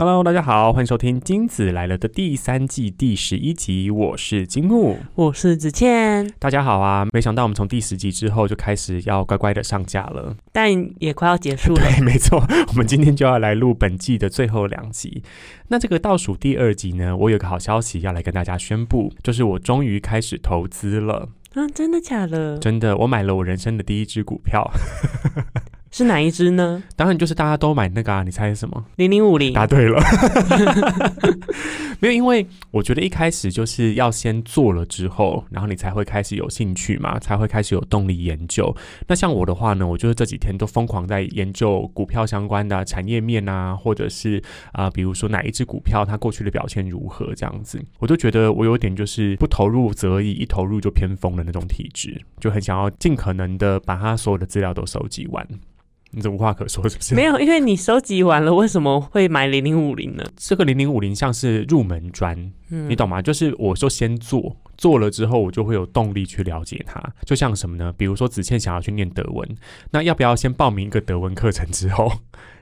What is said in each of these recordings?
Hello，大家好，欢迎收听《金子来了》的第三季第十一集，我是金木，我是子倩。大家好啊！没想到我们从第十集之后就开始要乖乖的上架了，但也快要结束了。对，没错，我们今天就要来录本季的最后两集。那这个倒数第二集呢，我有个好消息要来跟大家宣布，就是我终于开始投资了。啊，真的假的？真的，我买了我人生的第一支股票。是哪一只呢？当然就是大家都买那个啊！你猜是什么？零零五零。答对了。没有，因为我觉得一开始就是要先做了之后，然后你才会开始有兴趣嘛，才会开始有动力研究。那像我的话呢，我就是这几天都疯狂在研究股票相关的产业面啊，或者是啊，比如说哪一只股票它过去的表现如何这样子，我都觉得我有点就是不投入则已，一投入就偏疯的那种体质，就很想要尽可能的把它所有的资料都收集完。你这无话可说是不是？没有，因为你收集完了，为什么会买零零五零呢？这个零零五零像是入门砖，你懂吗？就是我说先做，做了之后我就会有动力去了解它。就像什么呢？比如说子倩想要去念德文，那要不要先报名一个德文课程之后？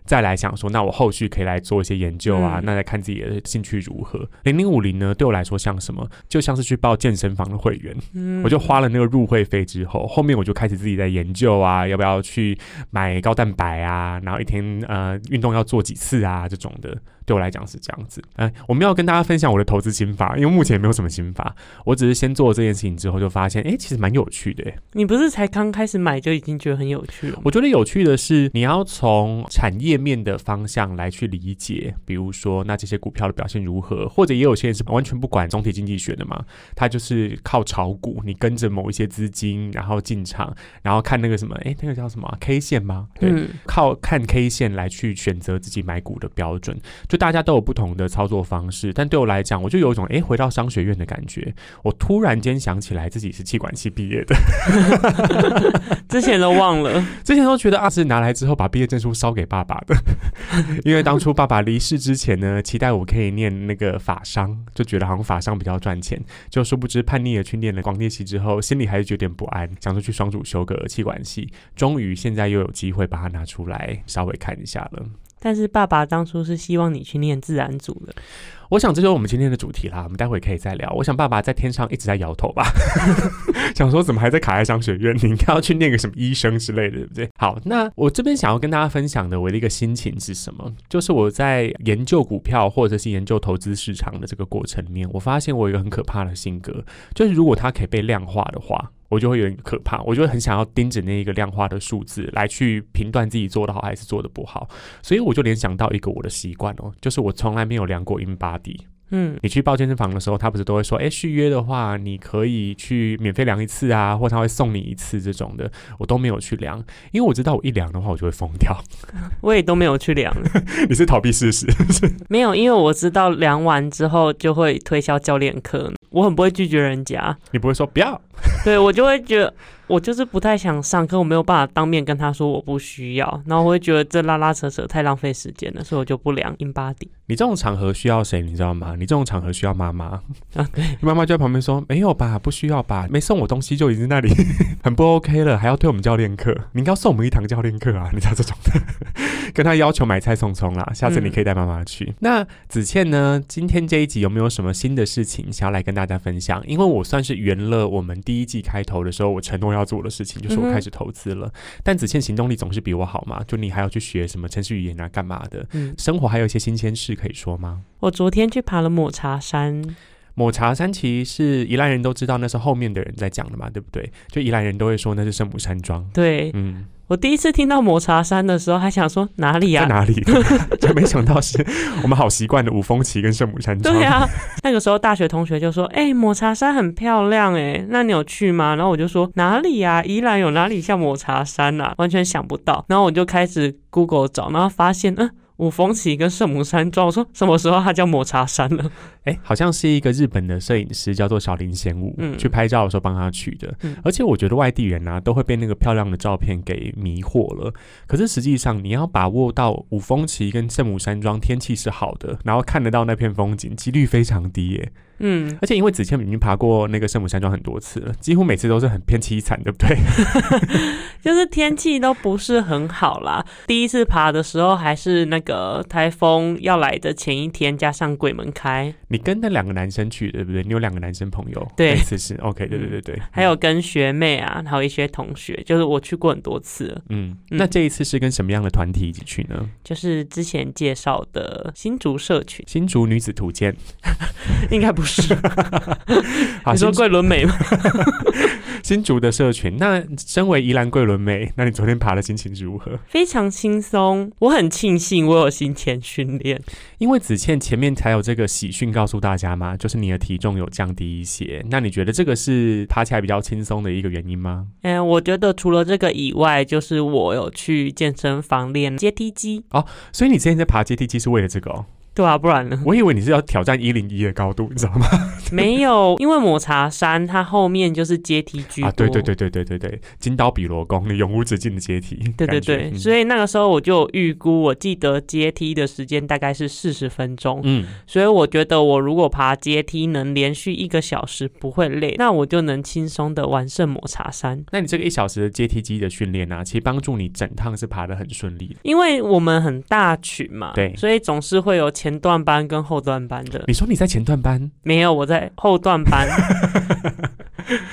再来想说，那我后续可以来做一些研究啊，那来看自己的兴趣如何。零零五零呢，对我来说像什么？就像是去报健身房的会员，我就花了那个入会费之后，后面我就开始自己在研究啊，要不要去买高蛋白啊，然后一天呃运动要做几次啊这种的。对我来讲是这样子，哎，我们要跟大家分享我的投资心法，因为目前也没有什么心法，我只是先做这件事情之后就发现，哎，其实蛮有趣的。你不是才刚开始买就已经觉得很有趣了？我觉得有趣的是，你要从产业面的方向来去理解，比如说那这些股票的表现如何，或者也有些人是完全不管总体经济学的嘛，他就是靠炒股，你跟着某一些资金然后进场，然后看那个什么，哎，那个叫什么 K 线吗？对，靠看 K 线来去选择自己买股的标准，就。大家都有不同的操作方式，但对我来讲，我就有一种哎，回到商学院的感觉。我突然间想起来自己是气管系毕业的，之前都忘了，之前都觉得啊是拿来之后把毕业证书烧给爸爸 因为当初爸爸离世之前呢，期待我可以念那个法商，就觉得好像法商比较赚钱，就殊不知叛逆的去念了广电系之后，心里还是有点不安，想说去双主修个气管系，终于现在又有机会把它拿出来稍微看一下了。但是爸爸当初是希望你去念自然组的，我想这就是我们今天的主题啦。我们待会可以再聊。我想爸爸在天上一直在摇头吧，想说怎么还在卡在商学院？你应该要去念个什么医生之类的，对不对？好，那我这边想要跟大家分享的我的一个心情是什么？就是我在研究股票或者是研究投资市场的这个过程里面，我发现我有一个很可怕的性格，就是如果它可以被量化的话。我就会有点可怕，我就会很想要盯着那一个量化的数字来去评断自己做的好还是做的不好，所以我就联想到一个我的习惯哦，就是我从来没有量过 in body。嗯，你去报健身房的时候，他不是都会说，哎，续约的话，你可以去免费量一次啊，或他会送你一次这种的，我都没有去量，因为我知道我一量的话，我就会疯掉。我也都没有去量，你是逃避事实？没有，因为我知道量完之后就会推销教练课，我很不会拒绝人家。你不会说不要？对我就会觉得。我就是不太想上，可我没有办法当面跟他说我不需要，然后我会觉得这拉拉扯扯太浪费时间了，所以我就不量 in body。你这种场合需要谁？你知道吗？你这种场合需要妈妈啊，对，妈妈就在旁边说没有吧，不需要吧，没送我东西就已经那里 很不 OK 了，还要推我们教练课，你应该送我们一堂教练课啊！你知道这种的，跟他要求买菜送葱啦，下次你可以带妈妈去。那子倩呢？今天这一集有没有什么新的事情想要来跟大家分享？因为我算是圆了我们第一季开头的时候我承诺要做的事情，就是。我开始投资了，但子倩行动力总是比我好嘛？就你还要去学什么程序语言啊，干嘛的？嗯，生活还有一些新鲜事可以说吗？我昨天去爬了抹茶山，抹茶山其实是宜兰人都知道，那是后面的人在讲的嘛，对不对？就宜兰人都会说那是圣母山庄，对，嗯。我第一次听到抹茶山的时候，还想说哪里呀？在哪里？就没想到是我们好习惯的五峰旗跟圣母山庄。对呀，那个时候大学同学就说：“哎，抹茶山很漂亮，哎，那你有去吗？”然后我就说：“哪里呀？宜兰有哪里像抹茶山啊？完全想不到。”然后我就开始 Google 找，然后发现，嗯。五峰旗跟圣母山庄，我说什么时候它叫抹茶山了？哎，好像是一个日本的摄影师叫做小林贤武，嗯，去拍照的时候帮他取的。而且我觉得外地人啊，都会被那个漂亮的照片给迷惑了。可是实际上，你要把握到五峰旗跟圣母山庄天气是好的，然后看得到那片风景，几率非常低耶。嗯，而且因为子谦已经爬过那个圣母山庄很多次了，几乎每次都是很偏凄惨，对不对？就是天气都不是很好啦。第一次爬的时候还是那个台风要来的前一天，加上鬼门开，你跟那两个男生去，对不对？你有两个男生朋友，对那次是 OK，对对对对，还有跟学妹啊，还有一些同学，就是我去过很多次了。嗯，嗯那这一次是跟什么样的团体一起去呢？就是之前介绍的新竹社群，新竹女子图鉴，应该不 你说新桂纶镁吗？新竹的社群。那身为宜兰桂纶镁，那你昨天爬的心情是如何？非常轻松，我很庆幸我有行前训练。因为子倩前面才有这个喜讯告诉大家嘛，就是你的体重有降低一些。那你觉得这个是爬起来比较轻松的一个原因吗？嗯，我觉得除了这个以外，就是我有去健身房练阶梯机哦。所以你之前在爬阶梯机是为了这个哦？对啊，不然呢？我以为你是要挑战一零一的高度，你知道吗？没有，因为抹茶山它后面就是阶梯居。啊，对对对对对对对，金刀比罗宫，永无止境的阶梯。对对对，嗯所以那个时候我就预估，我记得阶梯的时间大概是四十分钟，嗯，所以我觉得我如果爬阶梯能连续一个小时不会累，那我就能轻松的完胜抹茶山。那你这个一小时的阶梯机的训练啊，其实帮助你整趟是爬的很顺利的。因为我们很大群嘛，对所以总是会有前段班跟后段班的。你说你在前段班，没有，我在后段班。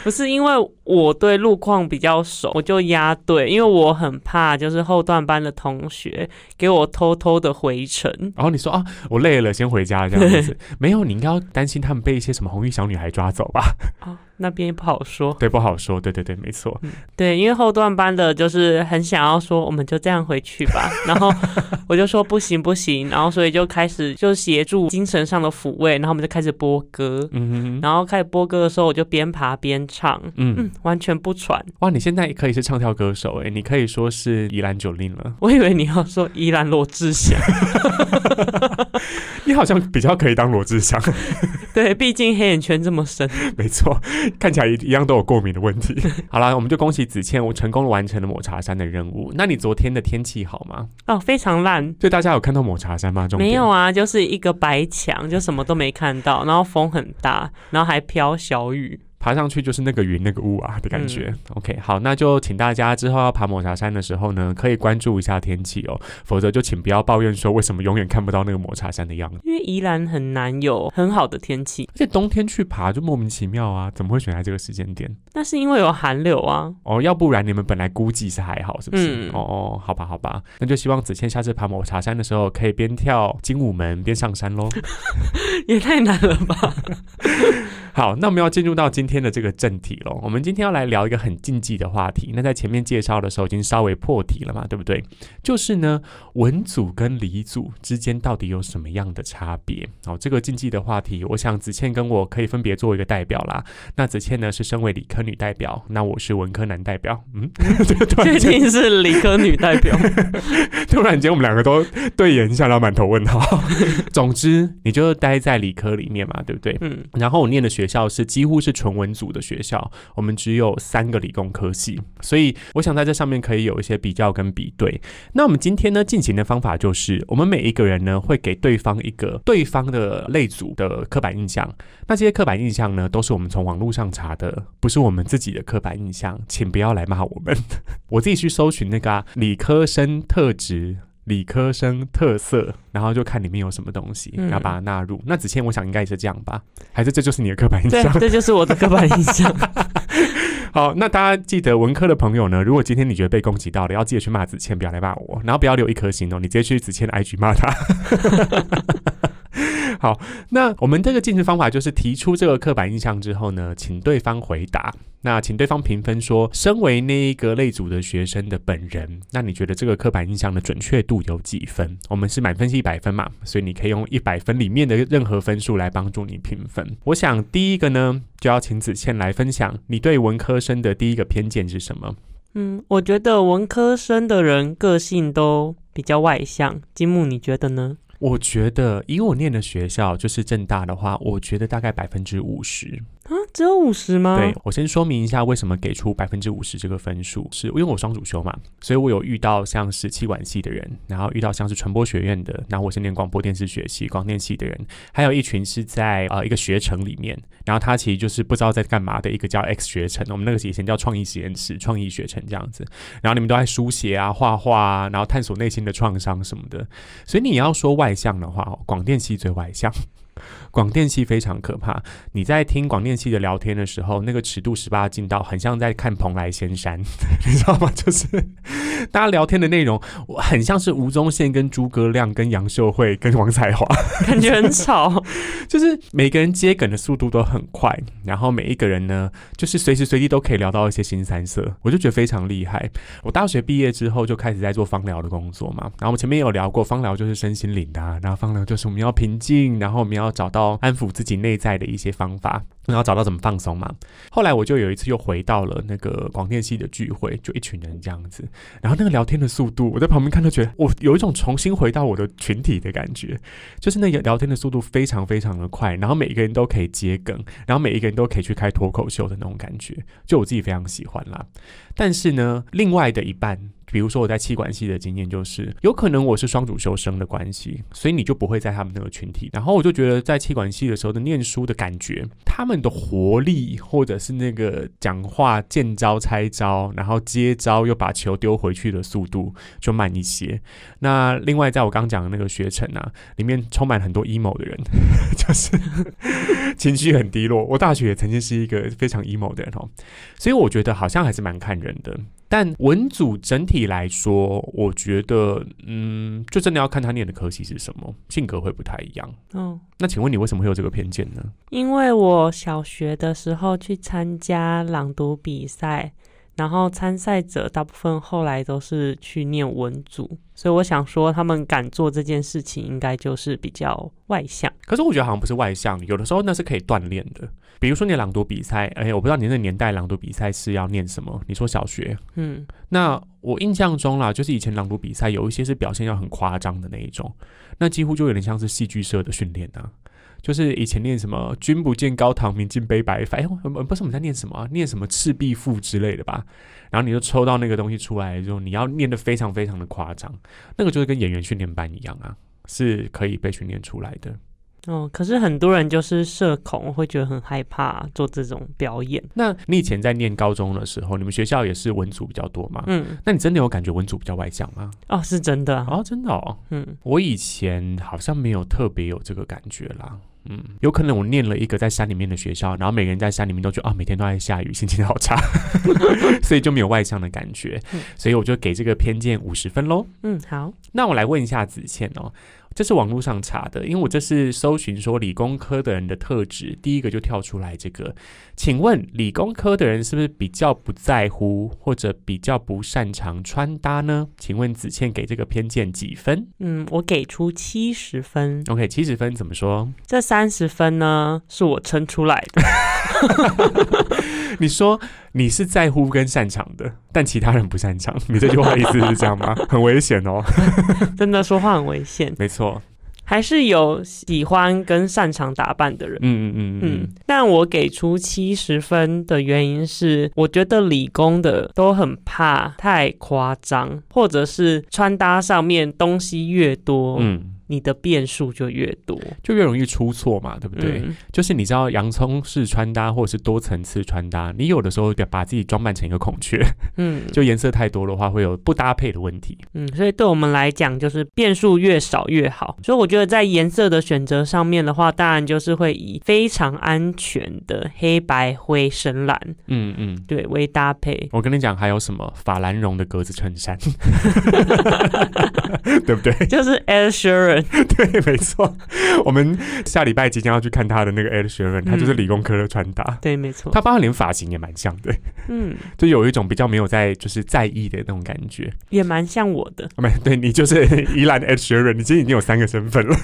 不是因为我对路况比较熟，我就压队，因为我很怕就是后段班的同学给我偷偷的回程。然后你说啊，我累了，先回家这样子。没有，你应该要担心他们被一些什么红衣小女孩抓走吧？哦，那边不好说。对，不好说。对对对，没错。对，因为后段班的就是很想要说，我们就这样回去吧。然后我就说不行不行，然后所以就开始就协助精神上的抚慰，然后我们就开始播歌。嗯哼哼，然后开始播歌的时候，我就边爬边唱，嗯嗯，完全不喘。哇，你现在可以是唱跳歌手哎，你可以说是宜兰九令了。我以为你要说依兰罗志祥，你好像比较可以当罗志祥，对，毕竟黑眼圈这么深。没错，看起来一一样都有过敏的问题。好啦，我们就恭喜子倩，我成功的完成了抹茶山的任务。那你昨天的天气好吗？哦，非常烂。所以大家有看到抹茶山吗？没有啊，就是一个白墙，就什么都没看到，然后风很大，然后还飘小雨。爬上去就是那个云那个雾啊的感觉。嗯 OK，好，那就请大家之后要爬抹茶山的时候呢，可以关注一下天气哦，否则就请不要抱怨说为什么永远看不到那个抹茶山的样子。因为宜兰很难有很好的天气，而且冬天去爬就莫名其妙啊，怎么会选在这个时间点？那是因为有寒流啊。哦，要不然你们本来估计是还好，是不是？嗯哦哦，好吧好吧，那就希望子倩下次爬抹茶山的时候，可以边跳精武门边上山喽。也太难了吧？好，那我们要进入到今天的这个正题喽。我们今天要来聊一个很禁忌的话题。那在前面介绍的时候已经稍微破题了嘛，对不对？就是呢，文组跟理组之间到底有什么样的差别？哦，这个禁忌的话题，我想子倩跟我可以分别做一个代表啦。那子倩呢是身为理科女代表，那我是文科男代表。嗯，确，定是理科女代表？突然间我们两个都对眼一下，然后满头问号。总之，你就待在理科里面嘛，对不对？嗯，然后我念的学学校是几乎是纯文组的学校，我们只有三个理工科系，所以我想在这上面可以有一些比较跟比对。那我们今天呢进行的方法就是，我们每一个人呢会给对方一个对方的类组的刻板印象，那这些刻板印象呢都是我们从网络上查的，不是我们自己的刻板印象，请不要来骂我们。我自己去搜寻那个、理科生特质。理科生特色，然后就看里面有什么东西，嗯然后把它纳入。那子谦，我想应该也是这样吧？还是这就是你的刻板印对象？，这就是我的刻板印象。好，那大家记得文科的朋友呢，如果今天你觉得被攻击到了，要记得去骂子谦，不要来骂我，然后不要留一颗心哦，你直接去子谦的 IG 骂他。好，那我们这个进行方法就是提出这个刻板印象之后呢，请对方回答。那请对方评分说，身为那一个类组的学生的本人，那你觉得这个刻板印象的准确度有几分？我们是满分是一百分嘛，所以你可以用一百分里面的任何分数来帮助你评分。我想第一个呢，就要请子倩来分享你对文科生的第一个偏见是什么？嗯，我觉得文科生的人个性都比较外向。金木，你觉得呢？我觉得以我念的学校就是正大的话，我觉得大概百分之五十。啊只有五十吗？对，我先说明一下为什么给出百分之五十这个分数，是因为我双主修嘛，所以我有遇到像是气管系的人，然后遇到像是传播学院的，然后我是念广播电视学系广电系的人，还有一群是在呃一个学程里面，然后他其实就是不知道在干嘛的一个叫 X 学程，我们那个以前叫创意实验室、创意学程这样子，然后你们都在书写啊、画画啊，然后探索内心的创伤什么的，所以你要说外向的话，广电系最外向。广电系非常可怕。你在听广电系的聊天的时候，那个尺度十八进到很像在看蓬莱仙山，你知道吗？就是 大家聊天的内容，很像是吴宗宪跟诸葛亮跟杨秀慧跟王彩华，感觉很吵。就是每个人接梗的速度都很快，然后每一个人呢，就是随时随地都可以聊到一些新三色，我就觉得非常厉害。我大学毕业之后就开始在做芳疗的工作嘛，然后我们前面有聊过，芳疗就是身心灵的，然后芳疗就是我们要平静，然后我们要要找到安抚自己内在的一些方法。然后找到怎么放松嘛。后来我就有一次又回到了那个广电系的聚会，就一群人这样子。然后那个聊天的速度，我在旁边看都觉得我有一种重新回到我的群体的感觉，就是那个聊天的速度非常非常的快，然后每一个人都可以接梗，然后每一个人都可以去开脱口秀的那种感觉，就我自己非常喜欢啦。但是呢，另外的一半。比如说我在气管系的经验就是，有可能我是双主修生的关系，所以你就不会在他们那个群体。然后我就觉得在气管系的时候的念书的感觉，他们的活力或者是那个讲话见招拆招，然后接招又把球丢回去的速度就慢一些。那另外在我刚讲的那个学程啊，里面充满很多 emo 的人，就是情绪很低落。我大学也曾经是一个非常 emo 的人哦，所以我觉得好像还是蛮看人的。但文组整体来说，我觉得，嗯，就真的要看他念的科系是什么，性格会不太一样。嗯，那请问你为什么会有这个偏见呢？因为我小学的时候去参加朗读比赛。然后参赛者大部分后来都是去念文组，所以我想说，他们敢做这件事情，应该就是比较外向。可是我觉得好像不是外向，有的时候那是可以锻炼的。比如说你朗读比赛，哎，我不知道你那年代朗读比赛是要念什么？你说小学，嗯，那我印象中啦，就是以前朗读比赛有一些是表现要很夸张的那一种，那几乎就有点像是戏剧社的训练啊。就是以前念什么“君不见高堂明镜悲白发”，哎，不是我们在念什么，念什么《赤壁赋》之类的吧？然后你就抽到那个东西出来之后，你要念的非常非常的夸张，那个就是跟演员训练班一样啊，是可以被训练出来的。哦，可是很多人就是社恐，会觉得很害怕做这种表演。那你以前在念高中的时候，你们学校也是文组比较多吗？嗯，那你真的有感觉文组比较外向吗？哦，是真的哦，真的哦。嗯，我以前好像没有特别有这个感觉啦。嗯，有可能我念了一个在山里面的学校，然后每个人在山里面都觉得啊，每天都在下雨，心情好差，所以就没有外向的感觉，所以我就给这个偏见五十分喽。嗯，好，那我来问一下子倩哦。这是网络上查的，因为我这是搜寻说理工科的人的特质，第一个就跳出来这个。请问理工科的人是不是比较不在乎或者比较不擅长穿搭呢？请问子倩给这个偏见几分？嗯，我给出七十分。OK，七十分怎么说？这三十分呢，是我撑出来的。你说你是在乎跟擅长的，但其他人不擅长。你这句话意思是这样吗？很危险哦！真的说话很危险。没错，还是有喜欢跟擅长打扮的人。嗯嗯嗯嗯。但我给出七十分的原因是，我觉得理工的都很怕太夸张，或者是穿搭上面东西越多。嗯。你的变数就越多，就越容易出错嘛，对不对？就是你知道洋葱式穿搭或者是多层次穿搭，你有的时候把自己装扮成一个孔雀，嗯，就颜色太多的话会有不搭配的问题。嗯，所以对我们来讲，就是变数越少越好。所以我觉得在颜色的选择上面的话，当然就是会以非常安全的黑白灰深蓝，嗯嗯，对为搭配。我跟你讲，还有什么法兰绒的格子衬衫，对不对？就是 Air s h r e 对，没错。我们下礼拜即将要去看他的那个 Ed Sheeran，他就是理工科的穿搭。对，没错。他包括连发型也蛮像的，嗯，就有一种比较没有在就是在意的那种感觉，也蛮像我的。没，对你就是宜兰 Ed Sheeran，你其实已经有三个身份了。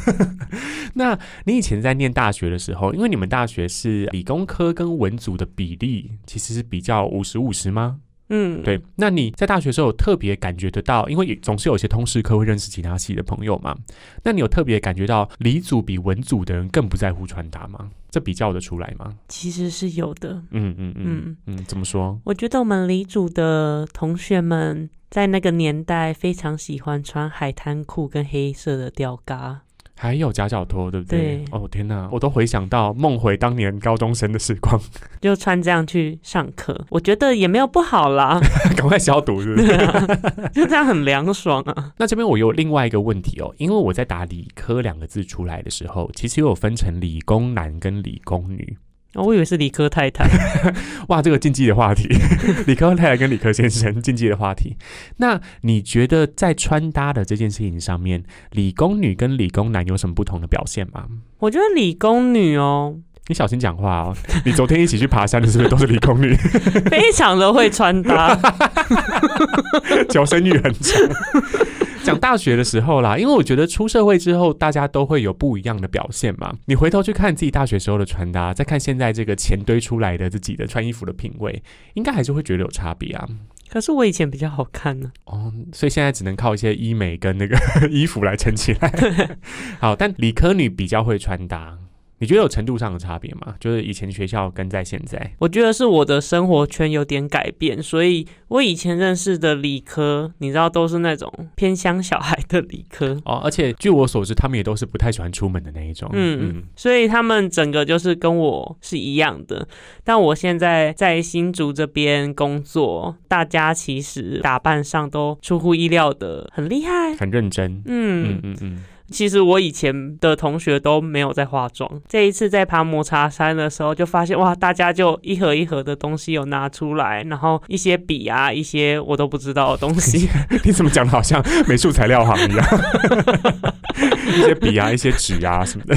那你以前在念大学的时候，因为你们大学是理工科跟文组的比例其实是比较五十五十吗？嗯，对，那你在大学的时候有特别感觉得到，因为总是有些通识课会认识其他系的朋友嘛，那你有特别感觉到理组比文组的人更不在乎穿搭吗？这比较得出来吗？其实是有的。嗯嗯嗯嗯，嗯，怎么说？我觉得我们理组的同学们在那个年代非常喜欢穿海滩裤跟黑色的吊嘎。还有夹脚拖，对不对？对哦天哪，我都回想到梦回当年高中生的时光，就穿这样去上课，我觉得也没有不好啦，赶快消毒，是不是？对啊，就这样很凉爽啊。那这边我有另外一个问题哦，因为我在打理科两个字出来的时候，其实有分成理工男跟理工女。哦我以为是理科太太，哇，这个禁忌的话题，理科太太跟理科先生禁忌的话题。那你觉得在穿搭的这件事情上面，理工女跟理工男有什么不同的表现吗？我觉得理工女哦，你小心讲话哦！你昨天一起去爬山的是不是都是理工女？非常的会穿搭。求生欲很强。讲大学的时候啦，因为我觉得出社会之后，大家都会有不一样的表现嘛。你回头去看自己大学时候的穿搭，再看现在这个钱堆出来的自己的穿衣服的品味，应该还是会觉得有差别啊。可是我以前比较好看呢。哦，所以现在只能靠一些医美跟那个 衣服来撑起来。好，但理科女比较会穿搭，你觉得有程度上的差别吗？就是以前学校跟在现在，我觉得是我的生活圈有点改变，所以我以前认识的理科，你知道都是那种偏乡小孩的理科，哦，而且据我所知，他们也都是不太喜欢出门的那一种。嗯嗯，所以他们整个就是跟我是一样的。但我现在在新竹这边工作，大家其实打扮上都出乎意料的很厉害。很认真。嗯嗯嗯嗯，其实我以前的同学都没有在化妆，这一次在爬摩茶山的时候，就发现哇，大家就一盒一盒的东西有拿出来，然后一些笔啊，一些我都不知道的东西。你怎么讲的好像美术材料行一样？一些笔啊，一些纸啊什么的。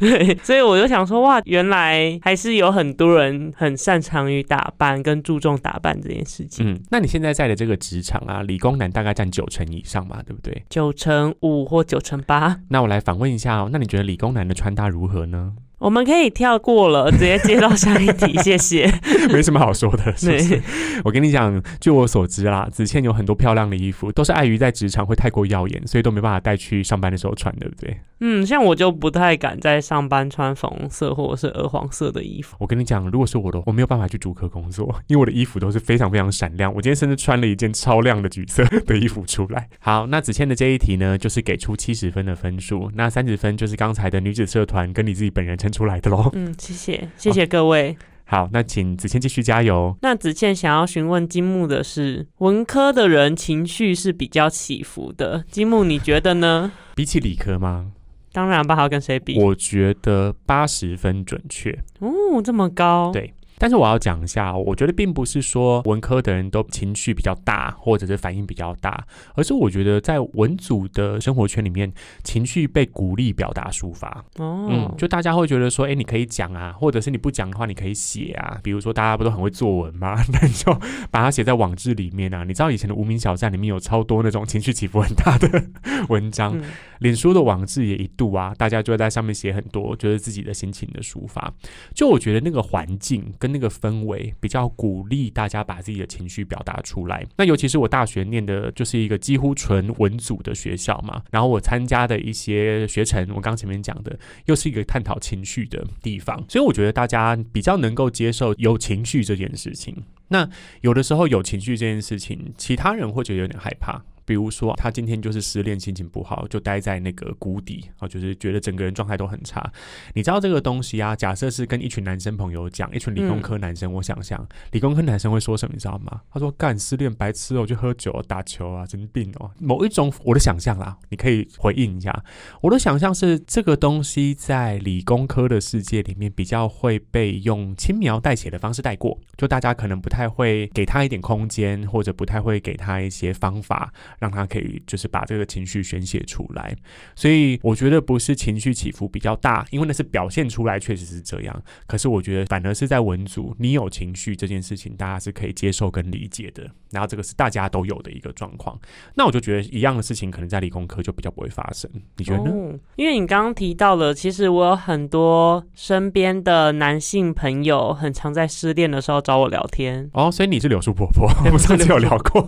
对，所以我就想说，哇，原来还是有很多人很擅长于打扮跟注重打扮这件事情。嗯，那你现在在的这个职场啊，理工男大概占九成以上嘛，对不对？九成五或九成八，那我来反问一下哦，那你觉得理工男的穿搭如何呢？我们可以跳过了，直接接到下一题，谢谢。没什么好说的，是不是？对，我跟你讲，据我所知啦，子倩有很多漂亮的衣服，都是碍于在职场会太过耀眼，所以都没办法带去上班的时候穿，对不对？嗯，像我就不太敢在上班穿粉红色或者是鹅黄色的衣服。我跟你讲，如果是我的，我没有办法去主科工作，因为我的衣服都是非常非常闪亮。我今天甚至穿了一件超亮的橘色的衣服出来。好，那子倩的这一题呢，就是给出七十分的分数，那三十分就是刚才的女子社团跟你自己本人撑出来的喽。嗯，谢谢，谢谢各位。好，那请子倩继续加油。那子倩想要询问金木的是，文科的人情绪是比较起伏的，金木你觉得呢？比起理科吗？当然吧，还要跟谁比？我觉得八十分准确。哦，这么高。对但是我要讲一下哦，我觉得并不是说文科的人都情绪比较大，或者是反应比较大，而是我觉得在文组的生活圈里面，情绪被鼓励表达抒发。哦，嗯，就大家会觉得说，哎、你可以讲啊，或者是你不讲的话，你可以写啊。比如说大家不都很会作文吗？那你就把它写在网志里面啊。你知道以前的无名小站里面有超多那种情绪起伏很大的文章，嗯脸书的网志也一度啊，大家就会在上面写很多，觉得自己的心情的抒发。就我觉得那个环境跟那个氛围比较鼓励大家把自己的情绪表达出来。那尤其是我大学念的就是一个几乎纯文组的学校嘛，然后我参加的一些学程，我刚前面讲的，又是一个探讨情绪的地方，所以我觉得大家比较能够接受有情绪这件事情。那有的时候有情绪这件事情，其他人会觉得有点害怕。比如说，他今天就是失恋，心情不好，就待在那个谷底啊，就是觉得整个人状态都很差。你知道这个东西啊？假设是跟一群男生朋友讲，一群理工科男生，我想象理工科男生会说什么，你知道吗？他说：“干失恋白痴哦，就喝酒打球啊，神经病哦。”某一种我的想象啦，你可以回应一下。我的想象是，这个东西在理工科的世界里面比较会被用轻描淡写的方式带过，就大家可能不太会给他一点空间，或者不太会给他一些方法，让他可以就是把这个情绪宣泄出来。所以我觉得不是情绪起伏比较大，因为那是表现出来确实是这样。可是我觉得反而是在文组，你有情绪这件事情，大家是可以接受跟理解的。然后这个是大家都有的一个状况。那我就觉得一样的事情，可能在理工科就比较不会发生。你觉得呢？哦因为你刚刚提到了，其实我有很多身边的男性朋友，很常在失恋的时候找我聊天。哦，所以你是柳树婆婆，我们上次有聊过，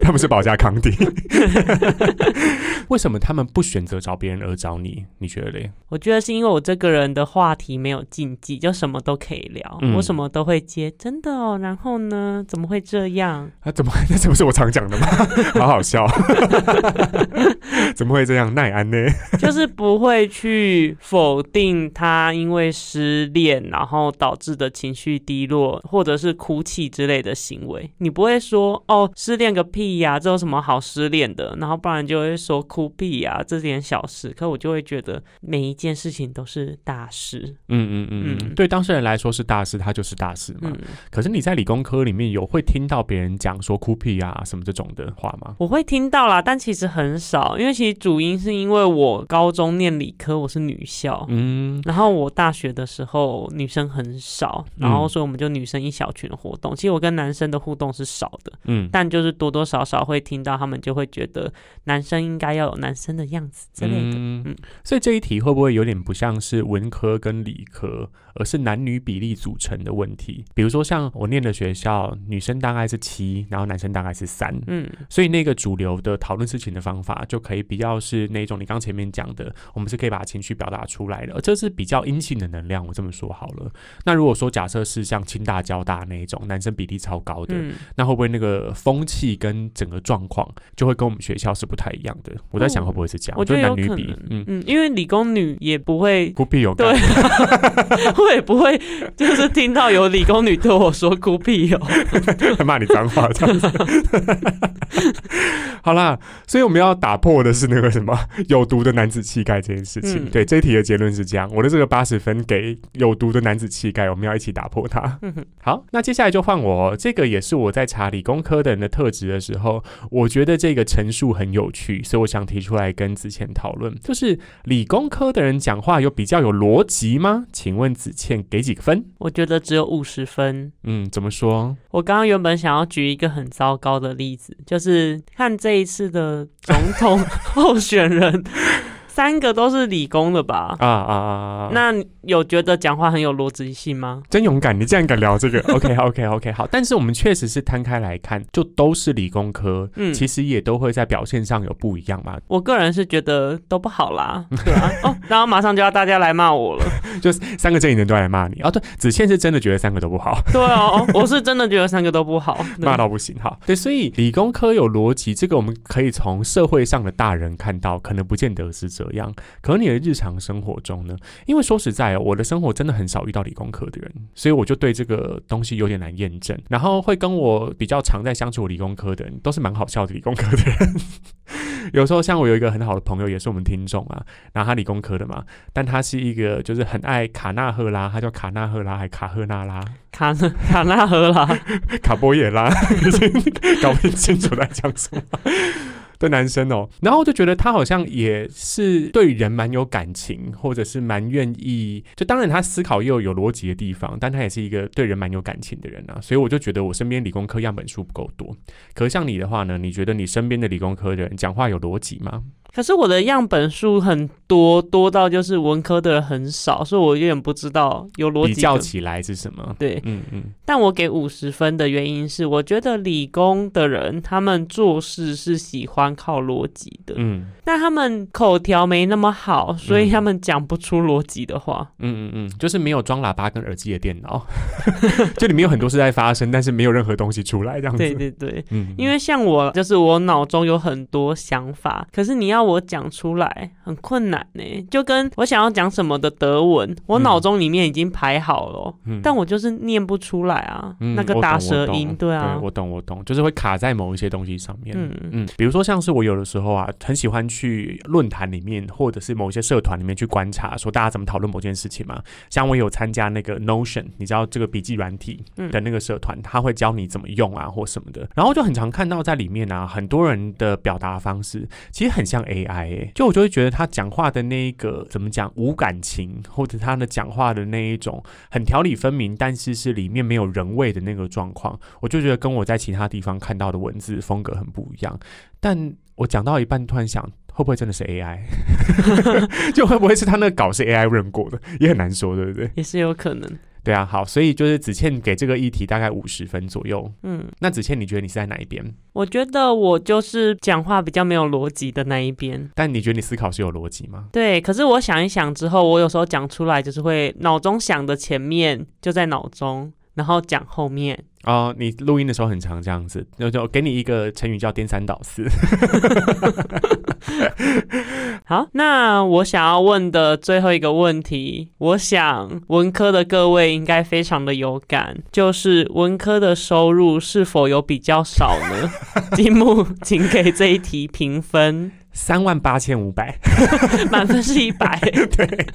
他们是保加康帝。为什么他们不选择找别人而找你？你觉得嘞？我觉得是因为我这个人的话题没有禁忌，就什么都可以聊，嗯我什么都会接。真的哦，然后呢？怎么会这样？啊，怎么那这不是我常讲的吗？好好笑，怎么会这样？奈安呢？就是不会去否定他因为失恋然后导致的情绪低落，或者是哭泣之类的行为。你不会说哦，失恋个屁呀、这有什么好失恋的？然后不然就会说哭屁呀、这点小事。可我就会觉得每一件事情都是大事。嗯嗯嗯嗯，嗯对当事人来说是大事，他就是大事嘛。嗯，可是你在理工科里面有会听到别人讲说哭屁啊什么这种的话吗？我会听到啦，但其实很少，因为其实主因是因为我高中念理科，我是女校。嗯然后我大学的时候女生很少，然后所以我们就女生一小群的活动。其实我跟男生的互动是少的，嗯但就是多多少少会听到他们就会觉得男生应该要有男生的样子之类的。嗯嗯所以这一题会不会有点不像是文科跟理科，而是男女比例组成的问题？比如说像我念的学校，女生大概是七，然后男生大概是三。嗯所以那个主流的讨论事情的方法，就可以比较是那种你刚前面讲的，我们是可以把情绪表达出来的，而这是比较阴性的能量。我这么说好了。那如果说假设是像清大、交大那一种男生比例超高的，嗯，那会不会那个风气跟整个状况就会跟我们学校是不太一样的？我在想会不会是这样？我觉得男女比嗯，嗯，因为理工女也不会，孤僻有对感，我也不会，就是听到有理工女对我说孤僻有。还 骂你脏话这样子。好啦，所以我们要打破的是那个什么有毒的男子气概这件事情。嗯对，这一题的结论是这样，我的这个八十分给有毒的男子气概，我们要一起打破它。嗯好，那接下来就换我哦，这个也是我在查理工科的人的特质的时候，我觉得这个陈述很有趣，所以我想提出来跟子倩讨论，就是理工科的人讲话有比较有逻辑吗？请问子倩给几个分？我觉得只有五十分。嗯，怎么说？我刚刚原本想要举一个很糟糕的例子，就是看这一次的总统 候选人，三个都是理工的吧？啊啊啊啊！那有觉得讲话很有逻辑性吗？真勇敢，你竟然敢聊这个？OK OK OK，好。但是我们确实是摊开来看，就都是理工科，嗯其实也都会在表现上有不一样嘛。我个人是觉得都不好啦，对啊，哦，然后马上就要大家来骂我了，就是三个阵营的人都来骂你哦。对，子倩是真的觉得三个都不好，对哦，我是真的觉得三个都不好，对骂到不行哈。对，所以理工科有逻辑，这个我们可以从社会上的大人看到，可能不见得是这样。可你的日常生活中呢？因为说实在哦，我的生活真的很少遇到理工科的人，所以我就对这个东西有点难验证。然后会跟我比较常在相处理工科的人，都是蛮好笑的理工科的人。有时候像我有一个很好的朋友，也是我们听众啊，然后他理工科的嘛，但他是一个就是很爱卡纳赫拉，他叫卡纳赫拉还卡赫纳拉，卡纳卡纳赫拉，卡波耶拉，搞不清楚在讲什么。的男生哦，然后就觉得他好像也是对人蛮有感情，或者是蛮愿意，就当然他思考又有逻辑的地方，但他也是一个对人蛮有感情的人啊，所以我就觉得我身边理工科样本数不够多。可是像你的话呢，你觉得你身边的理工科人讲话有逻辑吗？可是我的样本数很多，多到就是文科的人很少，所以我有点不知道有逻辑比较起来是什么？对，嗯嗯。但我给五十分的原因是，我觉得理工的人他们做事是喜欢靠逻辑的，嗯但他们口条没那么好，所以嗯。他们讲不出逻辑的话。嗯嗯嗯，就是没有装喇叭跟耳机的电脑，就里面有很多事在发生，但是没有任何东西出来这样子。对对对，嗯，因为像我，就是我脑中有很多想法，可是你要要我讲出来很困难呢，就跟我想要讲什么的德文，我脑中里面已经排好了，嗯。但我就是念不出来啊，嗯那个大舌音，对啊，我懂我懂，就是会卡在某一些东西上面。嗯。嗯，比如说像是我有的时候啊，很喜欢去论坛里面或者是某一些社团里面去观察，说大家怎么讨论某件事情嘛。像我有参加那个 Notion，你知道这个笔记软体嗯的那个社团，他会教你怎么用啊或什么的。然后就很常看到在里面啊，很多人的表达方式其实很像 AI，、欸、就我就会觉得他讲话的那一个怎么讲无感情，或者他的讲话的那一种很条理分明，但是是里面没有人味的那个状况，我就觉得跟我在其他地方看到的文字风格很不一样。但我讲到一半，突然想，会不会真的是 AI？就会不会是他那个稿是 AI 认过的，也很难说，对不对？也是有可能。对啊，好，所以就是子倩给这个议题大概五十分左右。嗯，那子倩，你觉得你是在哪一边？我觉得我就是讲话比较没有逻辑的那一边。但你觉得你思考是有逻辑吗？对，可是我想一想之后，我有时候讲出来就是会脑中想的前面就在脑中，然后讲后面。哦，你录音的时候很常这样子，那就给你一个成语叫颠三倒四。好，那我想要问的最后一个问题，我想文科的各位应该非常的有感，就是文科的收入是否有比较少呢？金木，请给这一题评分，三万八千五百，满分是一百。对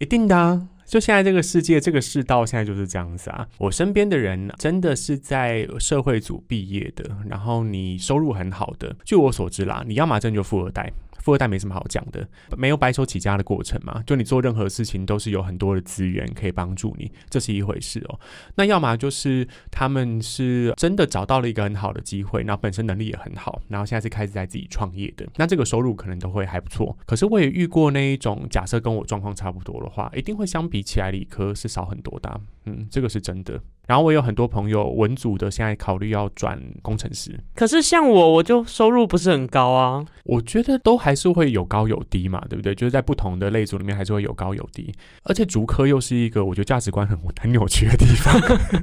一定的啊。就现在这个世界，这个世道现在就是这样子啊。我身边的人真的是在社会组毕业的，然后你收入很好的，据我所知啦，你要么真就富二代。富二代没什么好讲的，没有白手起家的过程嘛。就你做任何事情都是有很多的资源可以帮助你，这是一回事哦。那要么就是他们是真的找到了一个很好的机会，然后本身能力也很好，然后现在是开始在自己创业的，那这个收入可能都会还不错。可是我也遇过那一种，假设跟我状况差不多的话，一定会相比起来理科是少很多的、嗯，这个是真的。然后我有很多朋友文组的，现在考虑要转工程师，可是像我，我就收入不是很高啊。我觉得都还是会有高有低嘛，对不对？就是在不同的类组里面还是会有高有低，而且竹科又是一个我觉得价值观很很扭曲的地方。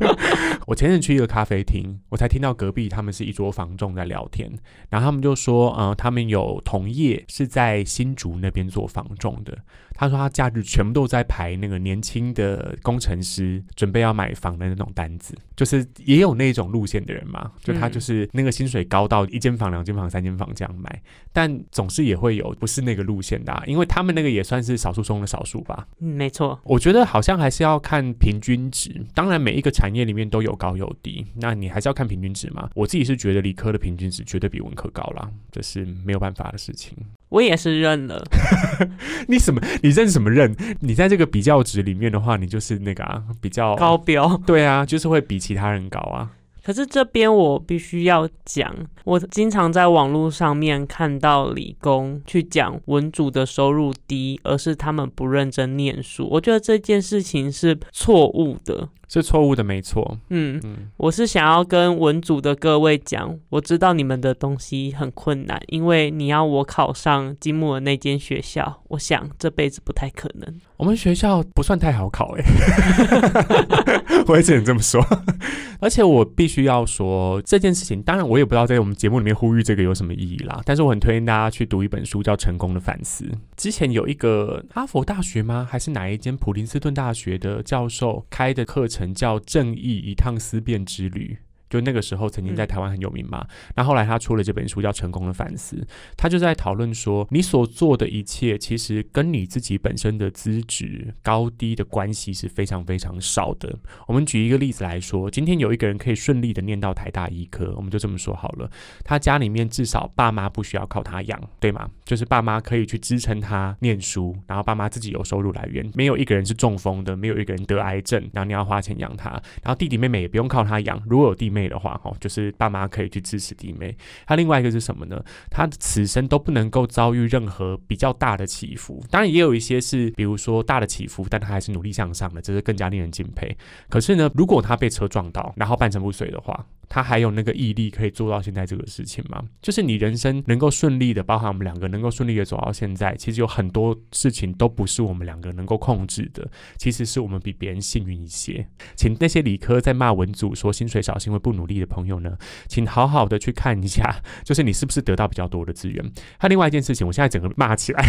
我前阵去一个咖啡厅，我才听到隔壁他们是一桌房仲在聊天，然后他们就说，呃，他们有同业是在新竹那边做房仲的。他说他假日全部都在排那个年轻的工程师准备要买房的那种单子，就是也有那种路线的人嘛，就他嗯就是那个薪水高到一间房、两间房、三间房这样买，但总是也会有不是那个路线的、啊，因为他们那个也算是少数中的少数吧。嗯，没错。我觉得好像还是要看平均值，当然每一个产业里面都有高有低，那你还是要看平均值嘛。我自己是觉得理科的平均值绝对比文科高啦，这是没有办法的事情。我也是认了，你什么？你认什么认？你在这个比较值里面的话，你就是那个啊，比较高标。对啊，就是会比其他人高啊。可是这边我必须要讲，我经常在网络上面看到理工去讲文组的收入低，而是他们不认真念书。我觉得这件事情是错误的。是错误的，没错。嗯，嗯，我是想要跟文组的各位讲，我知道你们的东西很困难，因为你要我考上金木的那间学校，我想这辈子不太可能。我们学校不算太好考哎、我也只能这么说。而且我必须要说这件事情，当然我也不知道在我们节目里面呼吁这个有什么意义啦。但是我很推荐大家去读一本书，叫《成功的反思》。之前有一个哈佛大学吗？还是哪一间普林斯顿大学的教授开的课程，叫《正义一趟思辨之旅》。就那个时候曾经在台湾很有名嘛，那、后来他出了这本书叫《成功的反思》，他就在讨论说，你所做的一切其实跟你自己本身的资质高低的关系是非常非常少的。我们举一个例子来说，今天有一个人可以顺利的念到台大医科，我们就这么说好了，他家里面至少爸妈不需要靠他养，对吗？就是爸妈可以去支撑他念书，然后爸妈自己有收入来源，没有一个人是中风的，没有一个人得癌症，然后你要花钱养他，然后弟弟妹妹也不用靠他养，如果有弟妹的话，哈，就是爸妈可以去支持弟妹。他另外一个是什么呢？他此生都不能够遭遇任何比较大的起伏，当然也有一些是，比如说大的起伏，但他还是努力向上的，这是更加令人敬佩。可是呢，如果他被车撞到，然后半身不遂的话，他还有那个毅力可以做到现在这个事情吗？就是你人生能够顺利的，包含我们两个能够顺利的走到现在，其实有很多事情都不是我们两个能够控制的，其实是我们比别人幸运一些。请那些理科在骂文组说薪水少是因为不努力的朋友呢，请好好的去看一下，就是你是不是得到比较多的资源。还有另外一件事情，我现在整个骂起来。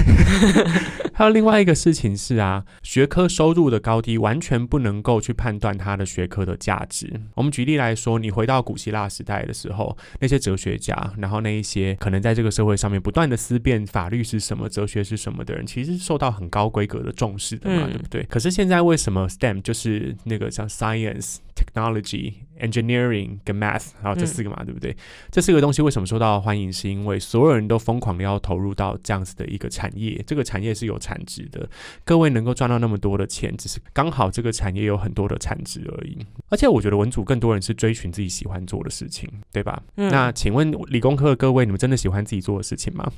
还有另外一个事情是啊，学科收入的高低完全不能够去判断它的学科的价值。我们举例来说，你回到古希腊时代的时候，那些哲学家，然后那一些可能在这个社会上面不断的思辨法律是什么、哲学是什么的人，其实受到很高规格的重视的嘛，对不对？可是现在为什么 STEM 就是那个像 Science、Technology、Engineering 跟 Math，然后这四个嘛，对不对？这四个东西为什么受到欢迎？是因为所有人都疯狂的要投入到这样子的一个产业，这个产业是有产值的。各位能够赚到那么多的钱，只是刚好这个产业有很多的产值而已。而且我觉得文组更多人是追寻自己喜欢做的事情，对吧？那请问理工科的各位，你们真的喜欢自己做的事情吗？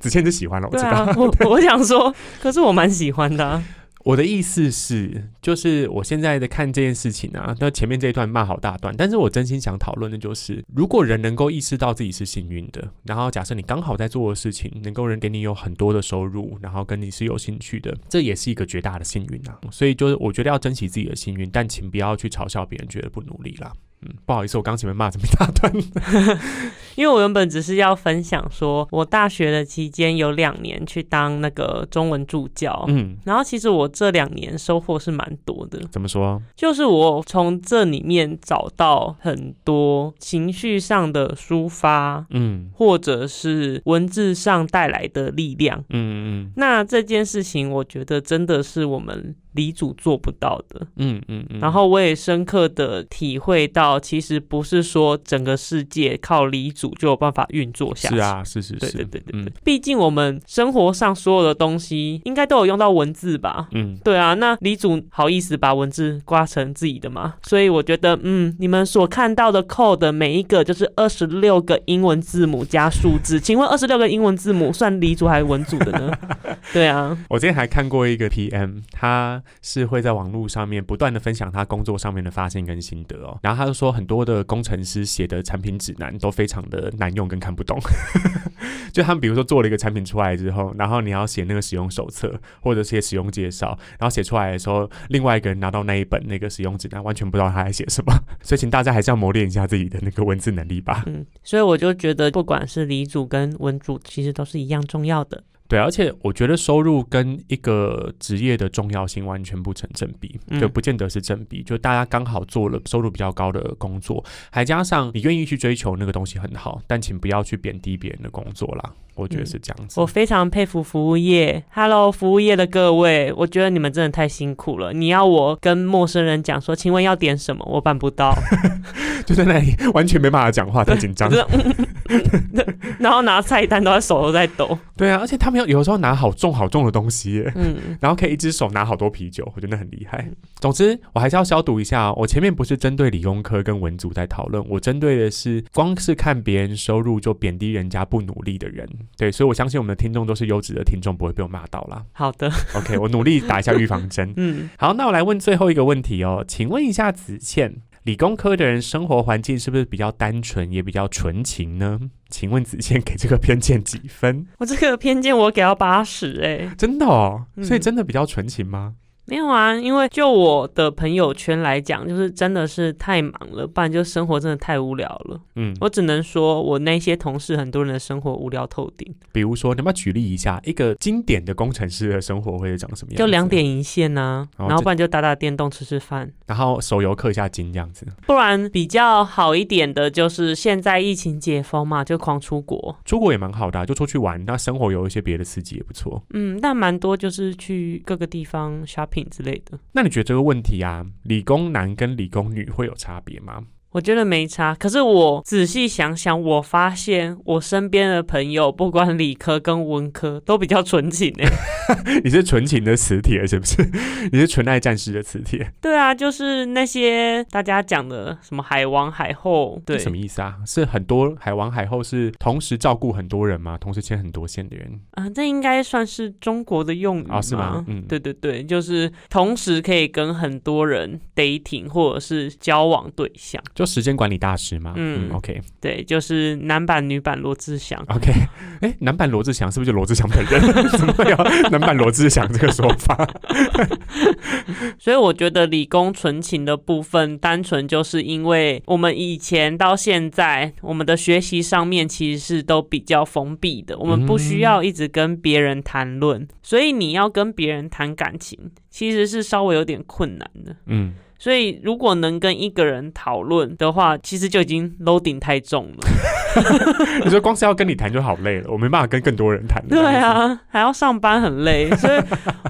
子谦就喜欢了，我知道。我 我想说，可是我蛮喜欢的。我的意思是，就是我现在的看这件事情啊，那前面这一段骂好大段，但是我真心想讨论的就是，如果人能够意识到自己是幸运的，然后假设你刚好在做的事情能够人给你有很多的收入，然后跟你是有兴趣的，这也是一个绝大的幸运啊。所以就是我觉得要珍惜自己的幸运，但请不要去嘲笑别人觉得不努力啦。嗯，不好意思，我刚前面骂这么一大段，因为我原本只是要分享说，我大学的期间有两年去当那个中文助教，嗯，然后其实我这两年收获是蛮多的。怎么说？就是我从这里面找到很多情绪上的抒发，嗯，或者是文字上带来的力量，嗯嗯。那这件事情，我觉得真的是我们。李主做不到的，嗯嗯嗯，然后我也深刻的体会到，其实不是说整个世界靠李主就有办法运作下去。是啊，是是是，对对对对对。毕竟我们生活上所有的东西，应该都有用到文字吧？嗯，对啊。那李主好意思把文字刮成自己的吗？所以我觉得，嗯，你们所看到的 code 每一个就是二十六个英文字母加数字，请问二十六个英文字母算李主还是文组的呢？对啊。我之前还看过一个 PM，他。是会在网络上面不断的分享他工作上面的发现跟心得哦，然后他就说很多的工程师写的产品指南都非常的难用跟看不懂，就他们比如说做了一个产品出来之后，然后你要写那个使用手册或者写使用介绍，然后写出来的时候，另外一个人拿到那一本那个使用指南，完全不知道他在写什么，所以请大家还是要磨练一下自己的那个文字能力吧。嗯，所以我就觉得不管是理组跟文组，其实都是一样重要的。对，而且我觉得收入跟一个职业的重要性完全不成正比，就不见得是正比。就大家刚好做了收入比较高的工作，还加上你愿意去追求那个东西很好，但请不要去贬低别人的工作啦。我觉得是这样子。我非常佩服服务业，Hello，服务业的各位，我觉得你们真的太辛苦了。你要我跟陌生人讲说，请问要点什么，我办不到，就在那里完全没办法讲话，太紧张。然后拿菜单都在手都在抖。对啊，而且他们有有时候拿好重好重的东西，嗯，然后可以一只手拿好多啤酒，我觉得很厉害。总之，我还是要消毒一下。我前面不是针对理工科跟文组在讨论，我针对的是光是看别人收入就贬低人家不努力的人。对，所以我相信我们的听众都是优质的听众，不会被我骂到啦。好的，OK，我努力打一下预防针。嗯，好，那我来问最后一个问题哦，请问一下子倩，理工科的人生活环境是不是比较单纯，也比较纯情呢？请问子倩给这个偏见几分？我这个偏见我给到八十，哎，真的哦，所以真的比较纯情吗？没有啊，因为就我的朋友圈来讲，就是真的是太忙了，不然就生活真的太无聊了。嗯，我只能说我那些同事很多人的生活无聊透顶。比如说，你要不要举例一下一个经典的工程师的生活会长什么样？就两点一线呐，然后不然就打打电动、吃吃饭，然后手游氪一下金这样子。不然比较好一点的就是现在疫情解封嘛，就狂出国，出国也蛮好的，就出去玩，那生活有一些别的刺激也不错。嗯，但蛮多就是去各个地方 shopping。品之类的，那你觉得这个问题啊，理工男跟理工女会有差别吗？我觉得没差，可是我仔细想想，我发现我身边的朋友，不管理科跟文科，都比较纯情诶。你是纯情的磁铁是不是？你是纯爱战士的磁铁？对啊，就是那些大家讲的什么海王海后，对，什么意思啊？是很多海王海后是同时照顾很多人吗？同时牵很多线的人？啊，这应该算是中国的用语啊？是吗？嗯，对对对，就是同时可以跟很多人 dating 或者是交往对象。就时间管理大师嘛。嗯嗯，OK 对，就是男版女版罗志祥。OK，哎，男版罗志祥是不是就罗志祥本人？怎么有男版罗志祥这个说法？所以我觉得理工纯情的部分，单纯就是因为我们以前到现在，我们的学习上面其实是都比较封闭的，我们不需要一直跟别人谈论，所以你要跟别人谈感情，其实是稍微有点困难的。嗯，所以如果能跟一个人讨论的话，其实就已经 loading 太重了。你说光是要跟你谈就好累了，我没办法跟更多人谈。对，啊，还要上班很累，所以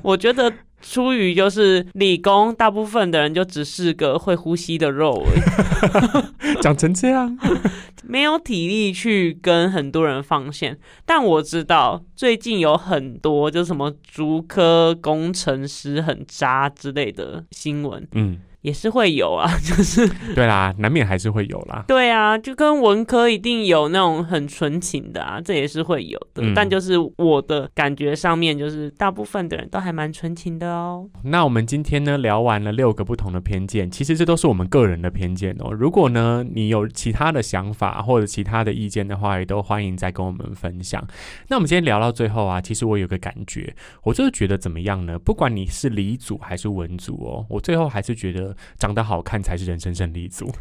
我觉得出于就是理工，大部分的人就只是个会呼吸的肉而已，讲成这样，没有体力去跟很多人放线。但我知道最近有很多就是什么竹科工程师很渣之类的新闻。嗯，也是会有啊，就是对啦，难免还是会有啦。对啊，就跟文科一定有那种很纯情的啊，这也是会有的。嗯但就是我的感觉上面，就是大部分的人都还蛮纯情的哦。那我们今天呢聊完了六个不同的偏见，其实这都是我们个人的偏见哦。如果呢你有其他的想法或者其他的意见的话，也都欢迎再跟我们分享。那我们今天聊到最后啊，其实我有个感觉，我就是觉得怎么样呢？不管你是理组还是文组哦，我最后还是觉得长得好看才是人生胜利组。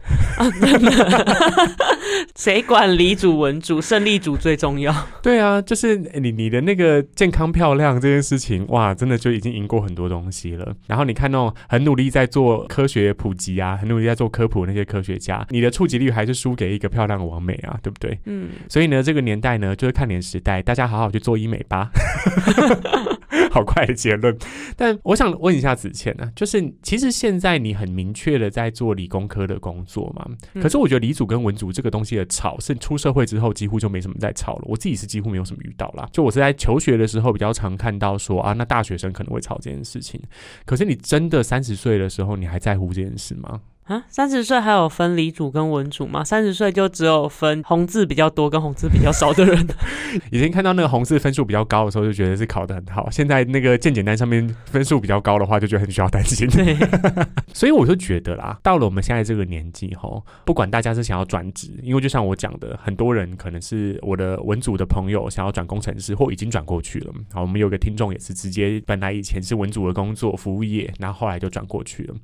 谁管李主文主，胜利组最重要。对啊，就是你你的那个健康漂亮这件事情，哇，真的就已经赢过很多东西了。然后你看那种很努力在做科学普及啊，很努力在做科普的那些科学家，你的触及率还是输给一个漂亮的王美啊，对不对？嗯，所以呢，这个年代呢，就是看脸时代，大家好好去做医美吧。好快的结论，但我想问一下子倩呢、就是其实现在你很明确的在做理工科的工作嘛，嗯可是我觉得理组跟文组这个东西的吵，是出社会之后几乎就没什么在吵了。我自己是几乎没有什么遇到啦，就我是在求学的时候比较常看到说啊，那大学生可能会吵这件事情。可是你真的三十岁的时候，你还在乎这件事吗？啊，三十岁还有分理组跟文组吗？三十岁就只有分红字比较多跟红字比较少的人。以前看到那个红字分数比较高的时候，就觉得是考得很好。现在那个健检单上面分数比较高的话，就觉得很需要担心。对，所以我就觉得啦，到了我们现在这个年纪吼，不管大家是想要转职，因为就像我讲的，很多人可能是我的文组的朋友想要转工程师，或已经转过去了。好，我们有个听众也是直接本来以前是文组的工作服务业，然后后来就转过去了。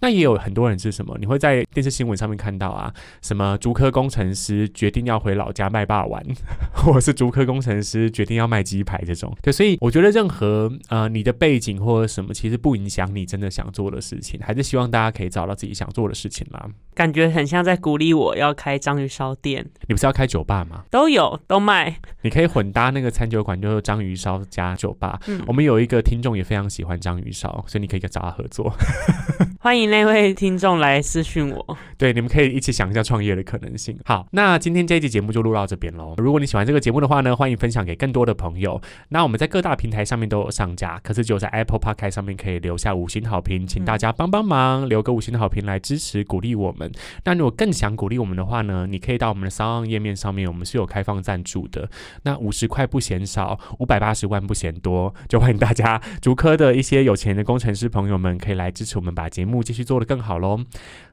那也有很多人是什么？你会在电视新闻上面看到啊，什么竹科工程师决定要回老家卖霸丸，或者是竹科工程师决定要卖鸡排这种。对，所以我觉得任何呃你的背景或者什么，其实不影响你真的想做的事情，还是希望大家可以找到自己想做的事情啦。感觉很像在鼓励我要开章鱼烧店，你不是要开酒吧吗？都有都卖。你可以混搭那个餐酒馆，就是章鱼烧加酒吧。嗯我们有一个听众也非常喜欢章鱼烧，所以你可以跟找他合作。欢迎那位听众来私讯我。对，你们可以一起想一下创业的可能性。好，那今天这一集节目就录到这边喽。如果你喜欢这个节目的话呢，欢迎分享给更多的朋友。那我们在各大平台上面都有上架，可是只有在 Apple Podcast 上面可以留下五星好评，请大家帮帮忙，留个五星的好评来支持鼓励我们。那如果更想鼓励我们的话呢，你可以到我们的商岸页面上面，我们是有开放赞助的。那五十块不嫌少，五百八十万不嫌多，就欢迎大家竹科的一些有钱的工程师朋友们可以来支持我们，把节目继续做得更好喽。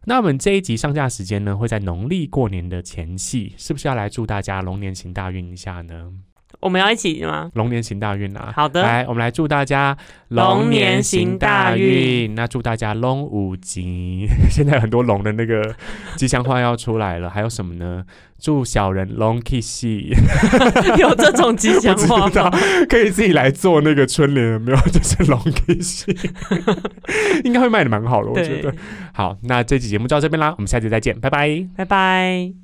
那我们这一集上架时间呢，会在农历过年的前夕，是不是要来祝大家龙年行大运一下呢？我们要一起吗？龙年行大运啊！好的，来，我们来祝大家龙年行大运。那祝大家龙五吉。现在很多龙的那个 吉祥话要出来了，还有什么呢？祝小人龙 kiss，有这种吉祥不话吗？可以自己来做那个春联，有没有？就是龙 kiss，应该会卖的蛮好的，我觉得。，好，那这期节目就到这边啦，我们下期再见，拜拜。拜拜。